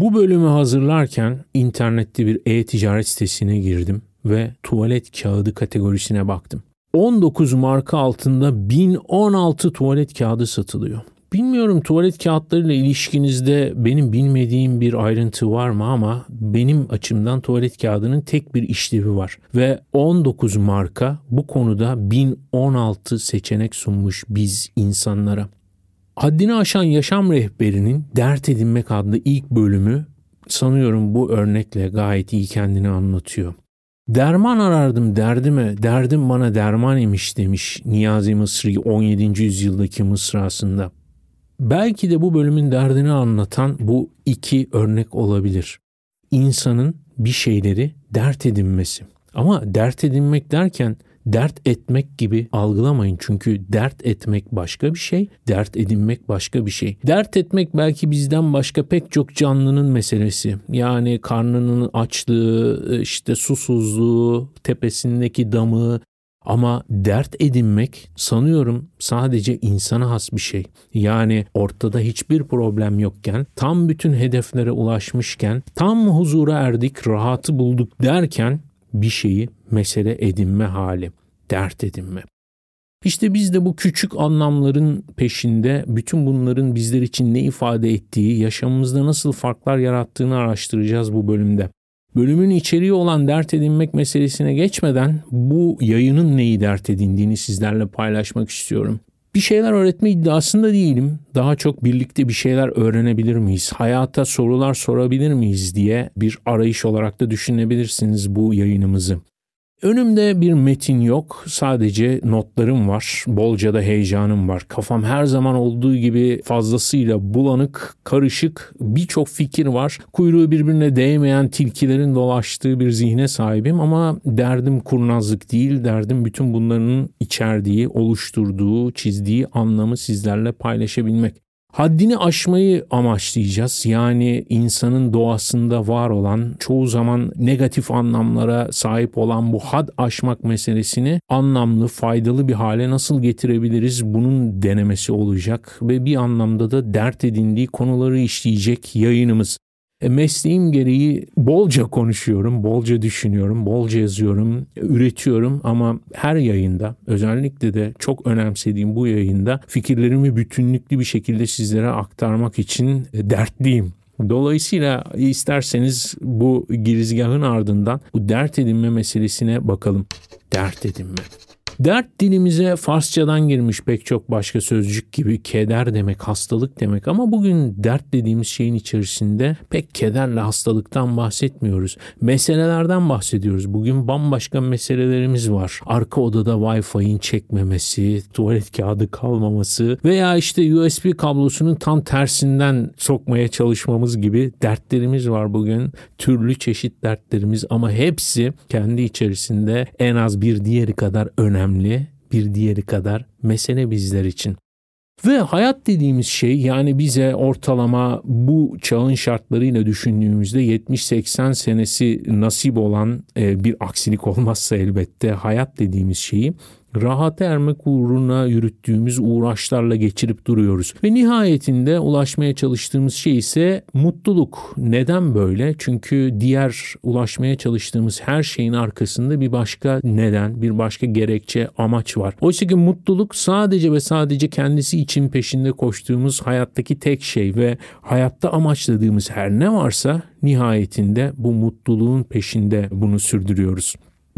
Bu bölümü hazırlarken internette bir e-ticaret sitesine girdim ve tuvalet kağıdı kategorisine baktım. 19 marka altında 1016 tuvalet kağıdı satılıyor. Bilmiyorum tuvalet kağıtlarıyla ilişkinizde benim bilmediğim bir ayrıntı var mı ama benim açımdan tuvalet kağıdının tek bir işlevi var. Ve 19 marka bu konuda 1016 seçenek sunmuş biz insanlara. Haddini aşan yaşam rehberinin Dert Edinmek adlı ilk bölümü sanıyorum bu örnekle gayet iyi kendini anlatıyor. Derman arardım derdime, derdim bana derman imiş demiş Niyazi Mısri 17. yüzyıldaki mısrasında. Belki de bu bölümün derdini anlatan bu iki örnek olabilir. İnsanın bir şeyleri dert edinmesi. Ama dert edinmek derken dert etmek gibi algılamayın. Çünkü dert etmek başka bir şey, dert edinmek başka bir şey. Dert etmek belki bizden başka pek çok canlının meselesi. Yani karnının açlığı, işte susuzluğu, tepesindeki damı, ama dert edinmek sanıyorum sadece insana has bir şey. Yani ortada hiçbir problem yokken, tam bütün hedeflere ulaşmışken, tam huzura erdik, rahatı bulduk derken bir şeyi mesele edinme hali, dert edinme. İşte biz de bu küçük anlamların peşinde bütün bunların bizler için ne ifade ettiği, yaşamımızda nasıl farklar yarattığını araştıracağız bu bölümde. Bölümün içeriği olan dert edinmek meselesine geçmeden bu yayının neyi dert edindiğini sizlerle paylaşmak istiyorum. Bir şeyler öğretme iddiasında değilim. Daha çok birlikte bir şeyler öğrenebilir miyiz? Hayata sorular sorabilir miyiz diye bir arayış olarak da düşünebilirsiniz bu yayınımızı. Önümde bir metin yok. Sadece notlarım var. Bolca da heyecanım var. Kafam her zaman olduğu gibi fazlasıyla bulanık, karışık, birçok fikir var. Kuyruğu birbirine değmeyen tilkilerin dolaştığı bir zihne sahibim ama derdim kurnazlık değil, derdim bütün bunların içerdiği, oluşturduğu, çizdiği anlamı sizlerle paylaşabilmek. Haddini aşmayı amaçlayacağız. Yani insanın doğasında var olan çoğu zaman negatif anlamlara sahip olan bu had aşmak meselesini anlamlı, faydalı bir hale nasıl getirebiliriz bunun denemesi olacak ve bir anlamda da dert edindiği konuları işleyecek yayınımız. E, mesleğim gereği bolca konuşuyorum, bolca düşünüyorum, bolca yazıyorum, üretiyorum ama her yayında özellikle de çok önemsediğim bu yayında fikirlerimi bütünlüklü bir şekilde sizlere aktarmak için e, dertliyim. Dolayısıyla isterseniz bu girizgahın ardından bu dert edinme meselesine bakalım. Dert edinme. Dert dilimize Farsçadan girmiş pek çok başka sözcük gibi keder demek, hastalık demek ama bugün dert dediğimiz şeyin içerisinde pek kederle hastalıktan bahsetmiyoruz. Meselelerden bahsediyoruz. Bugün bambaşka meselelerimiz var. Arka odada Wi-Fi'nin çekmemesi, tuvalet kağıdı kalmaması veya işte USB kablosunun tam tersinden sokmaya çalışmamız gibi dertlerimiz var bugün. Türlü çeşit dertlerimiz ama hepsi kendi içerisinde en az bir diğeri kadar önemli önemli bir diğeri kadar mesele bizler için. Ve hayat dediğimiz şey yani bize ortalama bu çağın şartlarıyla düşündüğümüzde 70-80 senesi nasip olan e, bir aksilik olmazsa elbette hayat dediğimiz şeyi rahata ermek uğruna yürüttüğümüz uğraşlarla geçirip duruyoruz. Ve nihayetinde ulaşmaya çalıştığımız şey ise mutluluk. Neden böyle? Çünkü diğer ulaşmaya çalıştığımız her şeyin arkasında bir başka neden, bir başka gerekçe, amaç var. Oysa ki mutluluk sadece ve sadece kendisi için peşinde koştuğumuz hayattaki tek şey ve hayatta amaçladığımız her ne varsa nihayetinde bu mutluluğun peşinde bunu sürdürüyoruz.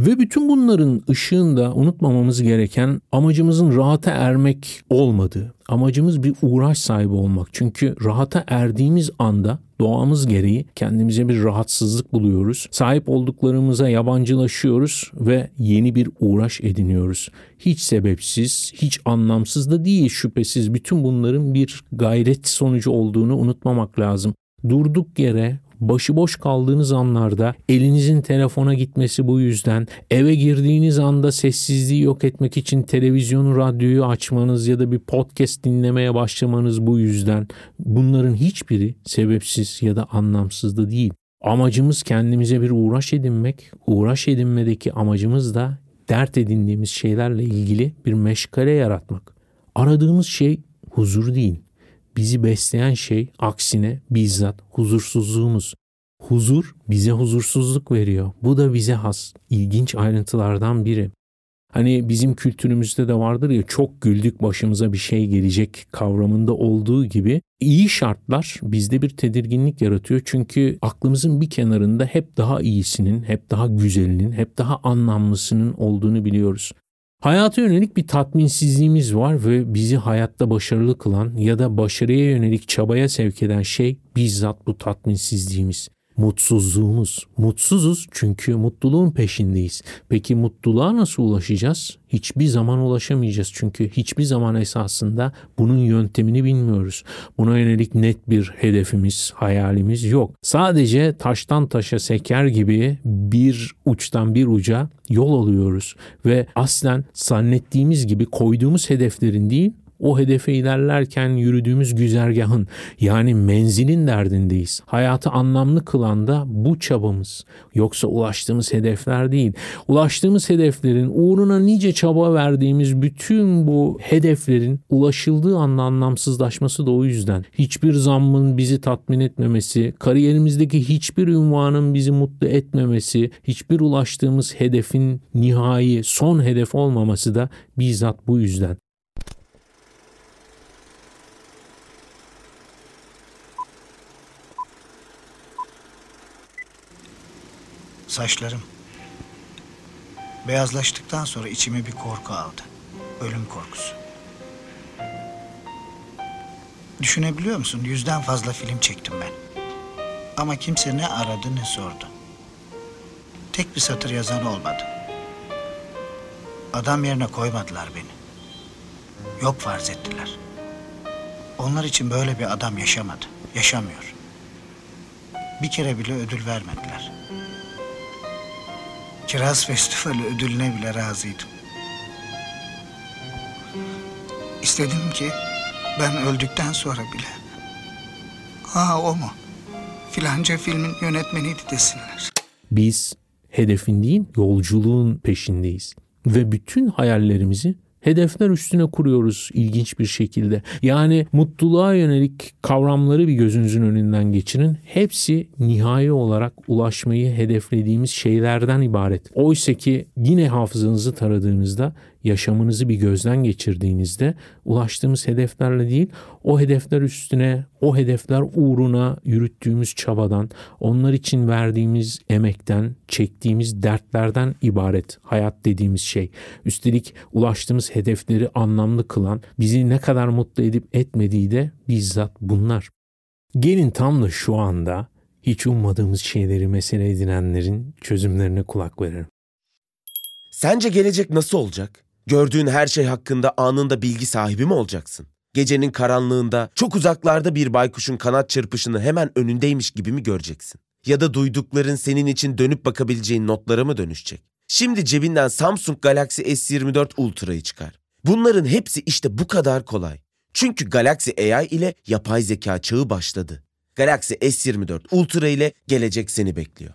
Ve bütün bunların ışığında unutmamamız gereken amacımızın rahata ermek olmadığı. Amacımız bir uğraş sahibi olmak. Çünkü rahata erdiğimiz anda doğamız gereği kendimize bir rahatsızlık buluyoruz. Sahip olduklarımıza yabancılaşıyoruz ve yeni bir uğraş ediniyoruz. Hiç sebepsiz, hiç anlamsız da değil şüphesiz bütün bunların bir gayret sonucu olduğunu unutmamak lazım. Durduk yere başıboş kaldığınız anlarda elinizin telefona gitmesi bu yüzden, eve girdiğiniz anda sessizliği yok etmek için televizyonu, radyoyu açmanız ya da bir podcast dinlemeye başlamanız bu yüzden. Bunların hiçbiri sebepsiz ya da anlamsız da değil. Amacımız kendimize bir uğraş edinmek. Uğraş edinmedeki amacımız da dert edindiğimiz şeylerle ilgili bir meşgale yaratmak. Aradığımız şey huzur değil. Bizi besleyen şey aksine bizzat huzursuzluğumuz. Huzur bize huzursuzluk veriyor. Bu da bize has. İlginç ayrıntılardan biri. Hani bizim kültürümüzde de vardır ya çok güldük başımıza bir şey gelecek kavramında olduğu gibi iyi şartlar bizde bir tedirginlik yaratıyor. Çünkü aklımızın bir kenarında hep daha iyisinin, hep daha güzelinin, hep daha anlamlısının olduğunu biliyoruz. Hayata yönelik bir tatminsizliğimiz var ve bizi hayatta başarılı kılan ya da başarıya yönelik çabaya sevk eden şey bizzat bu tatminsizliğimiz. Mutsuzluğumuz. Mutsuzuz çünkü mutluluğun peşindeyiz. Peki mutluluğa nasıl ulaşacağız? Hiçbir zaman ulaşamayacağız çünkü hiçbir zaman esasında bunun yöntemini bilmiyoruz. Buna yönelik net bir hedefimiz, hayalimiz yok. Sadece taştan taşa seker gibi bir uçtan bir uca yol alıyoruz ve aslen zannettiğimiz gibi koyduğumuz hedeflerin değil o hedefe ilerlerken yürüdüğümüz güzergahın yani menzilin derdindeyiz. Hayatı anlamlı kılan da bu çabamız. Yoksa ulaştığımız hedefler değil. Ulaştığımız hedeflerin uğruna nice çaba verdiğimiz bütün bu hedeflerin ulaşıldığı anda anlamsızlaşması da o yüzden. Hiçbir zammın bizi tatmin etmemesi, kariyerimizdeki hiçbir ünvanın bizi mutlu etmemesi, hiçbir ulaştığımız hedefin nihai son hedef olmaması da bizzat bu yüzden. Saçlarım. Beyazlaştıktan sonra içime bir korku aldı. Ölüm korkusu. Düşünebiliyor musun? Yüzden fazla film çektim ben. Ama kimse ne aradı ne sordu. Tek bir satır yazan olmadı. Adam yerine koymadılar beni. Yok farz ettiler. Onlar için böyle bir adam yaşamadı. Yaşamıyor. Bir kere bile ödül vermediler. Kiraz Festivali ödülüne bile razıydım. İstedim ki ben öldükten sonra bile ha o mu? Filanca filmin yönetmeniydi desinler. Biz hedefin değil yolculuğun peşindeyiz. Ve bütün hayallerimizi hedefler üstüne kuruyoruz ilginç bir şekilde. Yani mutluluğa yönelik kavramları bir gözünüzün önünden geçirin. Hepsi nihai olarak ulaşmayı hedeflediğimiz şeylerden ibaret. Oysa ki yine hafızanızı taradığınızda yaşamınızı bir gözden geçirdiğinizde ulaştığımız hedeflerle değil o hedefler üstüne o hedefler uğruna yürüttüğümüz çabadan onlar için verdiğimiz emekten çektiğimiz dertlerden ibaret hayat dediğimiz şey. Üstelik ulaştığımız hedefleri anlamlı kılan bizi ne kadar mutlu edip etmediği de bizzat bunlar. Gelin tam da şu anda hiç ummadığımız şeyleri mesele edinenlerin çözümlerine kulak verelim. Sence gelecek nasıl olacak? Gördüğün her şey hakkında anında bilgi sahibi mi olacaksın? Gecenin karanlığında çok uzaklarda bir baykuşun kanat çırpışını hemen önündeymiş gibi mi göreceksin? Ya da duydukların senin için dönüp bakabileceğin notlara mı dönüşecek? Şimdi cebinden Samsung Galaxy S24 Ultra'yı çıkar. Bunların hepsi işte bu kadar kolay. Çünkü Galaxy AI ile yapay zeka çağı başladı. Galaxy S24 Ultra ile gelecek seni bekliyor.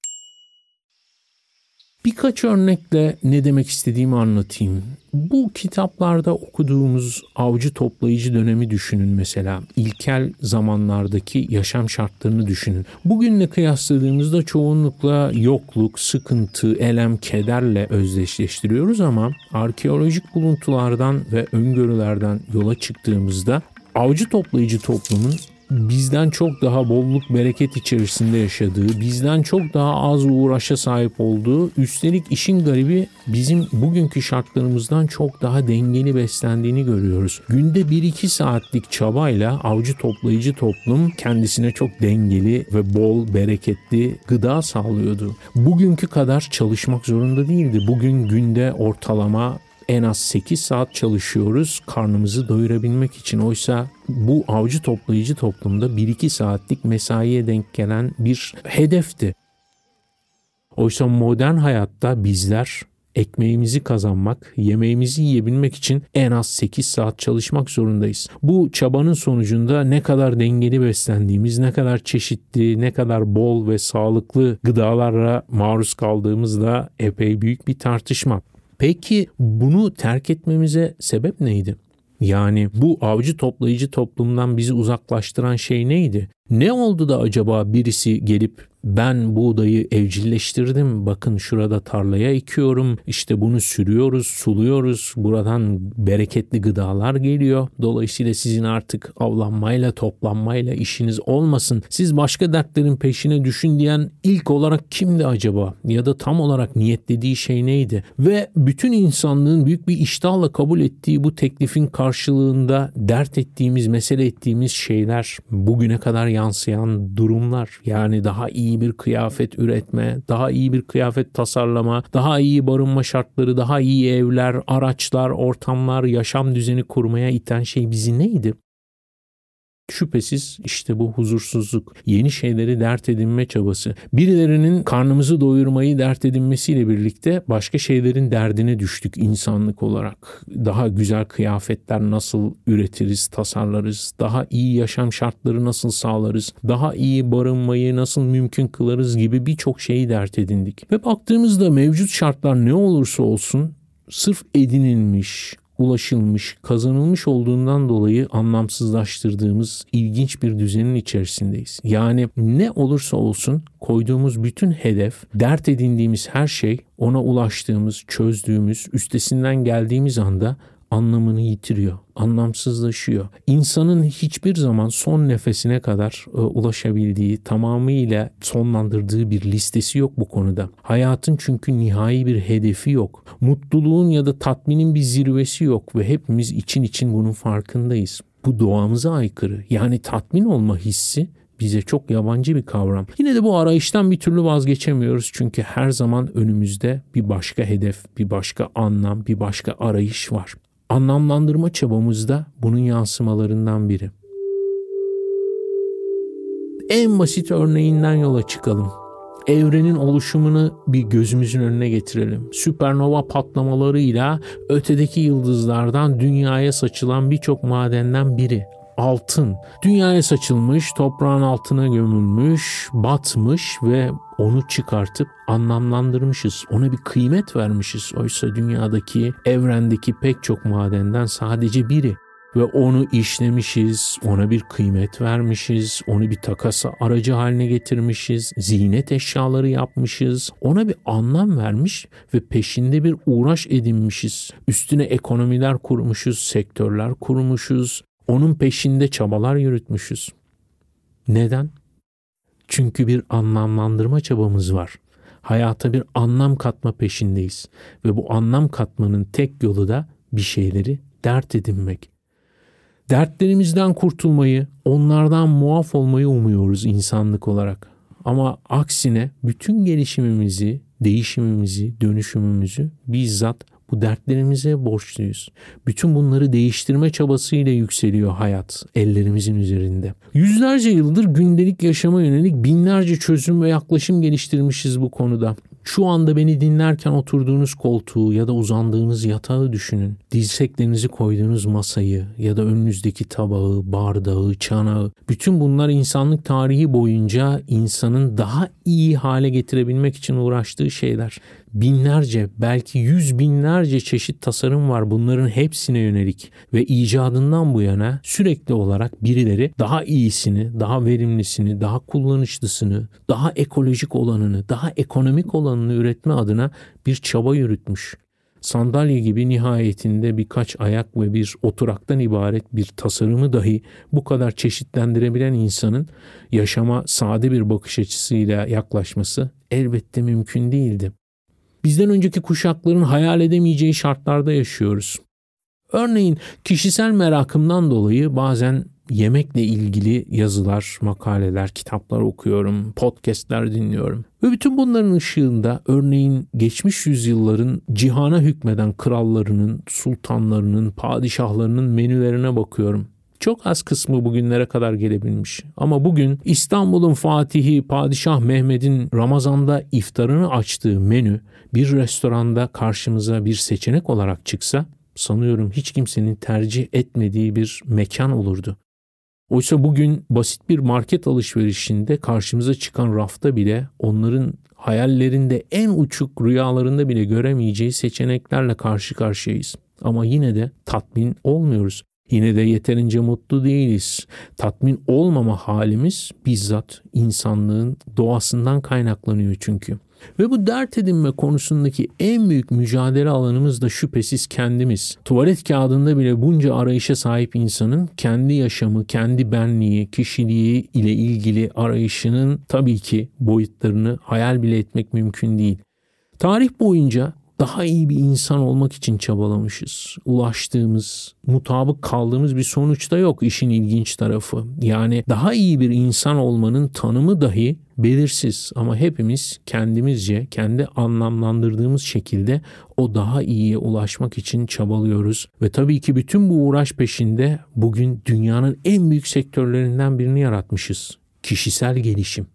Birkaç örnekle ne demek istediğimi anlatayım. Bu kitaplarda okuduğumuz avcı toplayıcı dönemi düşünün mesela. İlkel zamanlardaki yaşam şartlarını düşünün. Bugünle kıyasladığımızda çoğunlukla yokluk, sıkıntı, elem, kederle özdeşleştiriyoruz ama arkeolojik buluntulardan ve öngörülerden yola çıktığımızda avcı toplayıcı toplumun bizden çok daha bolluk bereket içerisinde yaşadığı, bizden çok daha az uğraşa sahip olduğu, üstelik işin garibi bizim bugünkü şartlarımızdan çok daha dengeli beslendiğini görüyoruz. Günde 1-2 saatlik çabayla avcı toplayıcı toplum kendisine çok dengeli ve bol bereketli gıda sağlıyordu. Bugünkü kadar çalışmak zorunda değildi. Bugün günde ortalama en az 8 saat çalışıyoruz karnımızı doyurabilmek için. Oysa bu avcı toplayıcı toplumda 1-2 saatlik mesaiye denk gelen bir hedefti. Oysa modern hayatta bizler ekmeğimizi kazanmak, yemeğimizi yiyebilmek için en az 8 saat çalışmak zorundayız. Bu çabanın sonucunda ne kadar dengeli beslendiğimiz, ne kadar çeşitli, ne kadar bol ve sağlıklı gıdalara maruz kaldığımız da epey büyük bir tartışma. Peki bunu terk etmemize sebep neydi? Yani bu avcı toplayıcı toplumdan bizi uzaklaştıran şey neydi? Ne oldu da acaba birisi gelip ben buğdayı evcilleştirdim. Bakın şurada tarlaya ekiyorum. İşte bunu sürüyoruz, suluyoruz. Buradan bereketli gıdalar geliyor. Dolayısıyla sizin artık avlanmayla, toplanmayla işiniz olmasın. Siz başka dertlerin peşine düşün diyen ilk olarak kimdi acaba? Ya da tam olarak niyetlediği şey neydi? Ve bütün insanlığın büyük bir iştahla kabul ettiği bu teklifin karşılığında dert ettiğimiz, mesele ettiğimiz şeyler bugüne kadar yansıyan durumlar. Yani daha iyi iyi bir kıyafet üretme, daha iyi bir kıyafet tasarlama, daha iyi barınma şartları, daha iyi evler, araçlar, ortamlar, yaşam düzeni kurmaya iten şey bizi neydi? Şüphesiz işte bu huzursuzluk, yeni şeyleri dert edinme çabası. Birilerinin karnımızı doyurmayı dert edinmesiyle birlikte başka şeylerin derdine düştük insanlık olarak. Daha güzel kıyafetler nasıl üretiriz, tasarlarız, daha iyi yaşam şartları nasıl sağlarız, daha iyi barınmayı nasıl mümkün kılarız gibi birçok şeyi dert edindik. Ve baktığımızda mevcut şartlar ne olursa olsun sırf edinilmiş, ulaşılmış, kazanılmış olduğundan dolayı anlamsızlaştırdığımız ilginç bir düzenin içerisindeyiz. Yani ne olursa olsun koyduğumuz bütün hedef, dert edindiğimiz her şey, ona ulaştığımız, çözdüğümüz, üstesinden geldiğimiz anda anlamını yitiriyor, anlamsızlaşıyor. İnsanın hiçbir zaman son nefesine kadar e, ulaşabildiği, tamamıyla sonlandırdığı bir listesi yok bu konuda. Hayatın çünkü nihai bir hedefi yok. Mutluluğun ya da tatminin bir zirvesi yok ve hepimiz için için bunun farkındayız. Bu doğamıza aykırı. Yani tatmin olma hissi bize çok yabancı bir kavram. Yine de bu arayıştan bir türlü vazgeçemiyoruz çünkü her zaman önümüzde bir başka hedef, bir başka anlam, bir başka arayış var anlamlandırma çabamızda bunun yansımalarından biri. En basit örneğinden yola çıkalım. Evrenin oluşumunu bir gözümüzün önüne getirelim. Süpernova patlamalarıyla ötedeki yıldızlardan dünyaya saçılan birçok madenden biri altın. Dünyaya saçılmış, toprağın altına gömülmüş, batmış ve onu çıkartıp anlamlandırmışız. Ona bir kıymet vermişiz. Oysa dünyadaki, evrendeki pek çok madenden sadece biri ve onu işlemişiz, ona bir kıymet vermişiz, onu bir takasa aracı haline getirmişiz, zinet eşyaları yapmışız, ona bir anlam vermiş ve peşinde bir uğraş edinmişiz. Üstüne ekonomiler kurmuşuz, sektörler kurmuşuz, onun peşinde çabalar yürütmüşüz. Neden? Çünkü bir anlamlandırma çabamız var. Hayata bir anlam katma peşindeyiz ve bu anlam katmanın tek yolu da bir şeyleri dert edinmek. Dertlerimizden kurtulmayı, onlardan muaf olmayı umuyoruz insanlık olarak. Ama aksine bütün gelişimimizi, değişimimizi, dönüşümümüzü bizzat Bu dertlerimize borçluyuz. Bütün bunları değiştirme çabasıyla yükseliyor hayat ellerimizin üzerinde. Yüzlerce yıldır gündelik yaşama yönelik binlerce çözüm ve yaklaşım geliştirmişiz bu konuda. Şu anda beni dinlerken oturduğunuz koltuğu ya da uzandığınız yatağı düşünün. Dirseklerinizi koyduğunuz masayı ya da önünüzdeki tabağı, bardağı, çanağı. Bütün bunlar insanlık tarihi boyunca insanın daha iyi hale getirebilmek için uğraştığı şeyler. Binlerce belki yüz binlerce çeşit tasarım var bunların hepsine yönelik ve icadından bu yana sürekli olarak birileri daha iyisini, daha verimlisini, daha kullanışlısını, daha ekolojik olanını, daha ekonomik olanını üretme adına bir çaba yürütmüş. Sandalye gibi nihayetinde birkaç ayak ve bir oturaktan ibaret bir tasarımı dahi bu kadar çeşitlendirebilen insanın yaşama sade bir bakış açısıyla yaklaşması elbette mümkün değildi. Bizden önceki kuşakların hayal edemeyeceği şartlarda yaşıyoruz. Örneğin kişisel merakımdan dolayı bazen yemekle ilgili yazılar, makaleler, kitaplar okuyorum, podcastler dinliyorum. Ve bütün bunların ışığında örneğin geçmiş yüzyılların cihana hükmeden krallarının, sultanlarının, padişahlarının menülerine bakıyorum. Çok az kısmı bugünlere kadar gelebilmiş. Ama bugün İstanbul'un Fatihi Padişah Mehmet'in Ramazan'da iftarını açtığı menü bir restoranda karşımıza bir seçenek olarak çıksa sanıyorum hiç kimsenin tercih etmediği bir mekan olurdu. Oysa bugün basit bir market alışverişinde karşımıza çıkan rafta bile onların hayallerinde en uçuk rüyalarında bile göremeyeceği seçeneklerle karşı karşıyayız. Ama yine de tatmin olmuyoruz. Yine de yeterince mutlu değiliz. Tatmin olmama halimiz bizzat insanlığın doğasından kaynaklanıyor çünkü. Ve bu dert edinme konusundaki en büyük mücadele alanımız da şüphesiz kendimiz. Tuvalet kağıdında bile bunca arayışa sahip insanın kendi yaşamı, kendi benliği, kişiliği ile ilgili arayışının tabii ki boyutlarını hayal bile etmek mümkün değil. Tarih boyunca daha iyi bir insan olmak için çabalamışız. Ulaştığımız, mutabık kaldığımız bir sonuç da yok işin ilginç tarafı. Yani daha iyi bir insan olmanın tanımı dahi belirsiz ama hepimiz kendimizce, kendi anlamlandırdığımız şekilde o daha iyiye ulaşmak için çabalıyoruz. Ve tabii ki bütün bu uğraş peşinde bugün dünyanın en büyük sektörlerinden birini yaratmışız. Kişisel gelişim.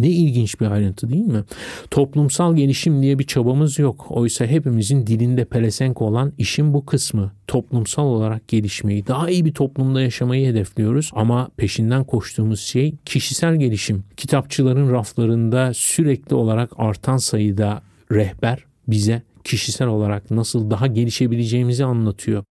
Ne ilginç bir ayrıntı değil mi? Toplumsal gelişim diye bir çabamız yok. Oysa hepimizin dilinde pelesenk olan işin bu kısmı. Toplumsal olarak gelişmeyi, daha iyi bir toplumda yaşamayı hedefliyoruz ama peşinden koştuğumuz şey kişisel gelişim. Kitapçıların raflarında sürekli olarak artan sayıda rehber bize kişisel olarak nasıl daha gelişebileceğimizi anlatıyor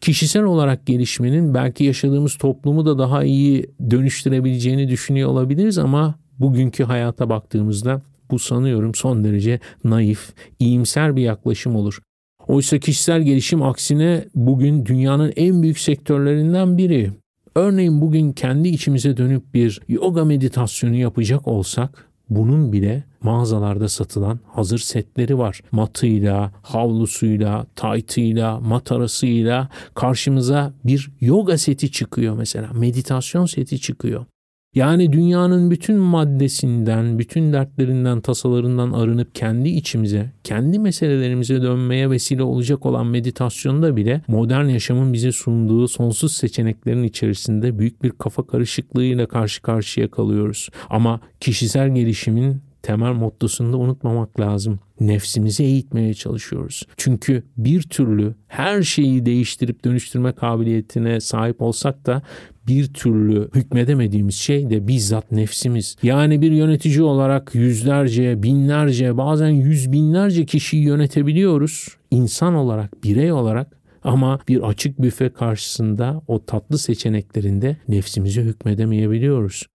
kişisel olarak gelişmenin belki yaşadığımız toplumu da daha iyi dönüştürebileceğini düşünüyor olabiliriz ama bugünkü hayata baktığımızda bu sanıyorum son derece naif, iyimser bir yaklaşım olur. Oysa kişisel gelişim aksine bugün dünyanın en büyük sektörlerinden biri. Örneğin bugün kendi içimize dönüp bir yoga meditasyonu yapacak olsak bunun bile mağazalarda satılan hazır setleri var. Matıyla, havlusuyla, taytıyla, matarasıyla karşımıza bir yoga seti çıkıyor mesela. Meditasyon seti çıkıyor. Yani dünyanın bütün maddesinden, bütün dertlerinden, tasalarından arınıp kendi içimize, kendi meselelerimize dönmeye vesile olacak olan meditasyonda bile modern yaşamın bize sunduğu sonsuz seçeneklerin içerisinde büyük bir kafa karışıklığıyla karşı karşıya kalıyoruz. Ama kişisel gelişimin temel mottosunu da unutmamak lazım. Nefsimizi eğitmeye çalışıyoruz. Çünkü bir türlü her şeyi değiştirip dönüştürme kabiliyetine sahip olsak da bir türlü hükmedemediğimiz şey de bizzat nefsimiz. Yani bir yönetici olarak yüzlerce, binlerce, bazen yüz binlerce kişiyi yönetebiliyoruz. İnsan olarak, birey olarak ama bir açık büfe karşısında o tatlı seçeneklerinde nefsimize hükmedemeyebiliyoruz.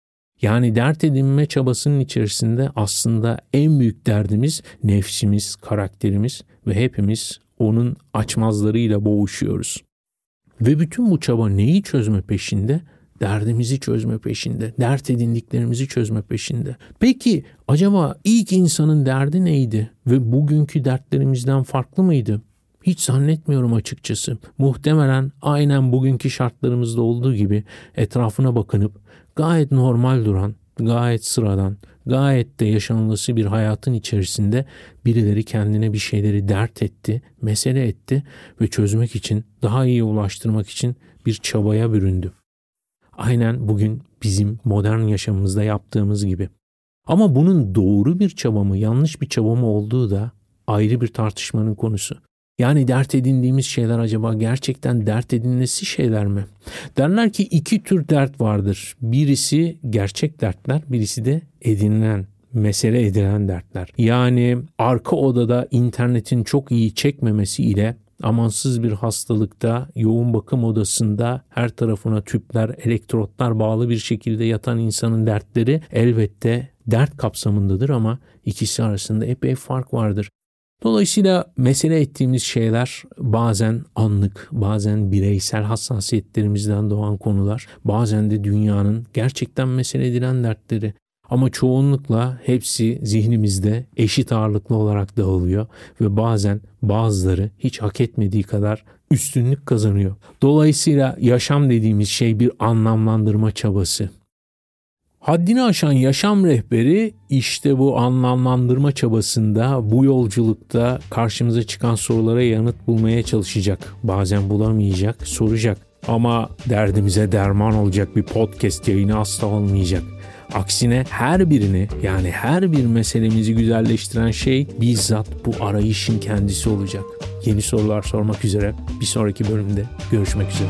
Yani dert edinme çabasının içerisinde aslında en büyük derdimiz nefsimiz, karakterimiz ve hepimiz onun açmazlarıyla boğuşuyoruz. Ve bütün bu çaba neyi çözme peşinde? Derdimizi çözme peşinde, dert edindiklerimizi çözme peşinde. Peki acaba ilk insanın derdi neydi ve bugünkü dertlerimizden farklı mıydı? Hiç zannetmiyorum açıkçası. Muhtemelen aynen bugünkü şartlarımızda olduğu gibi etrafına bakınıp gayet normal duran, gayet sıradan, gayet de yaşanılası bir hayatın içerisinde birileri kendine bir şeyleri dert etti, mesele etti ve çözmek için, daha iyi ulaştırmak için bir çabaya büründü. Aynen bugün bizim modern yaşamımızda yaptığımız gibi. Ama bunun doğru bir çaba mı, yanlış bir çaba mı olduğu da ayrı bir tartışmanın konusu. Yani dert edindiğimiz şeyler acaba gerçekten dert edinmesi şeyler mi? Derler ki iki tür dert vardır. Birisi gerçek dertler, birisi de edinilen mesele edilen dertler. Yani arka odada internetin çok iyi çekmemesi ile amansız bir hastalıkta yoğun bakım odasında her tarafına tüpler, elektrotlar bağlı bir şekilde yatan insanın dertleri elbette dert kapsamındadır ama ikisi arasında epey fark vardır. Dolayısıyla mesele ettiğimiz şeyler bazen anlık, bazen bireysel hassasiyetlerimizden doğan konular, bazen de dünyanın gerçekten mesele edilen dertleri. Ama çoğunlukla hepsi zihnimizde eşit ağırlıklı olarak dağılıyor ve bazen bazıları hiç hak etmediği kadar üstünlük kazanıyor. Dolayısıyla yaşam dediğimiz şey bir anlamlandırma çabası. Haddini aşan yaşam rehberi işte bu anlamlandırma çabasında, bu yolculukta karşımıza çıkan sorulara yanıt bulmaya çalışacak. Bazen bulamayacak, soracak. Ama derdimize derman olacak bir podcast yayını asla olmayacak. Aksine her birini yani her bir meselemizi güzelleştiren şey bizzat bu arayışın kendisi olacak. Yeni sorular sormak üzere bir sonraki bölümde görüşmek üzere.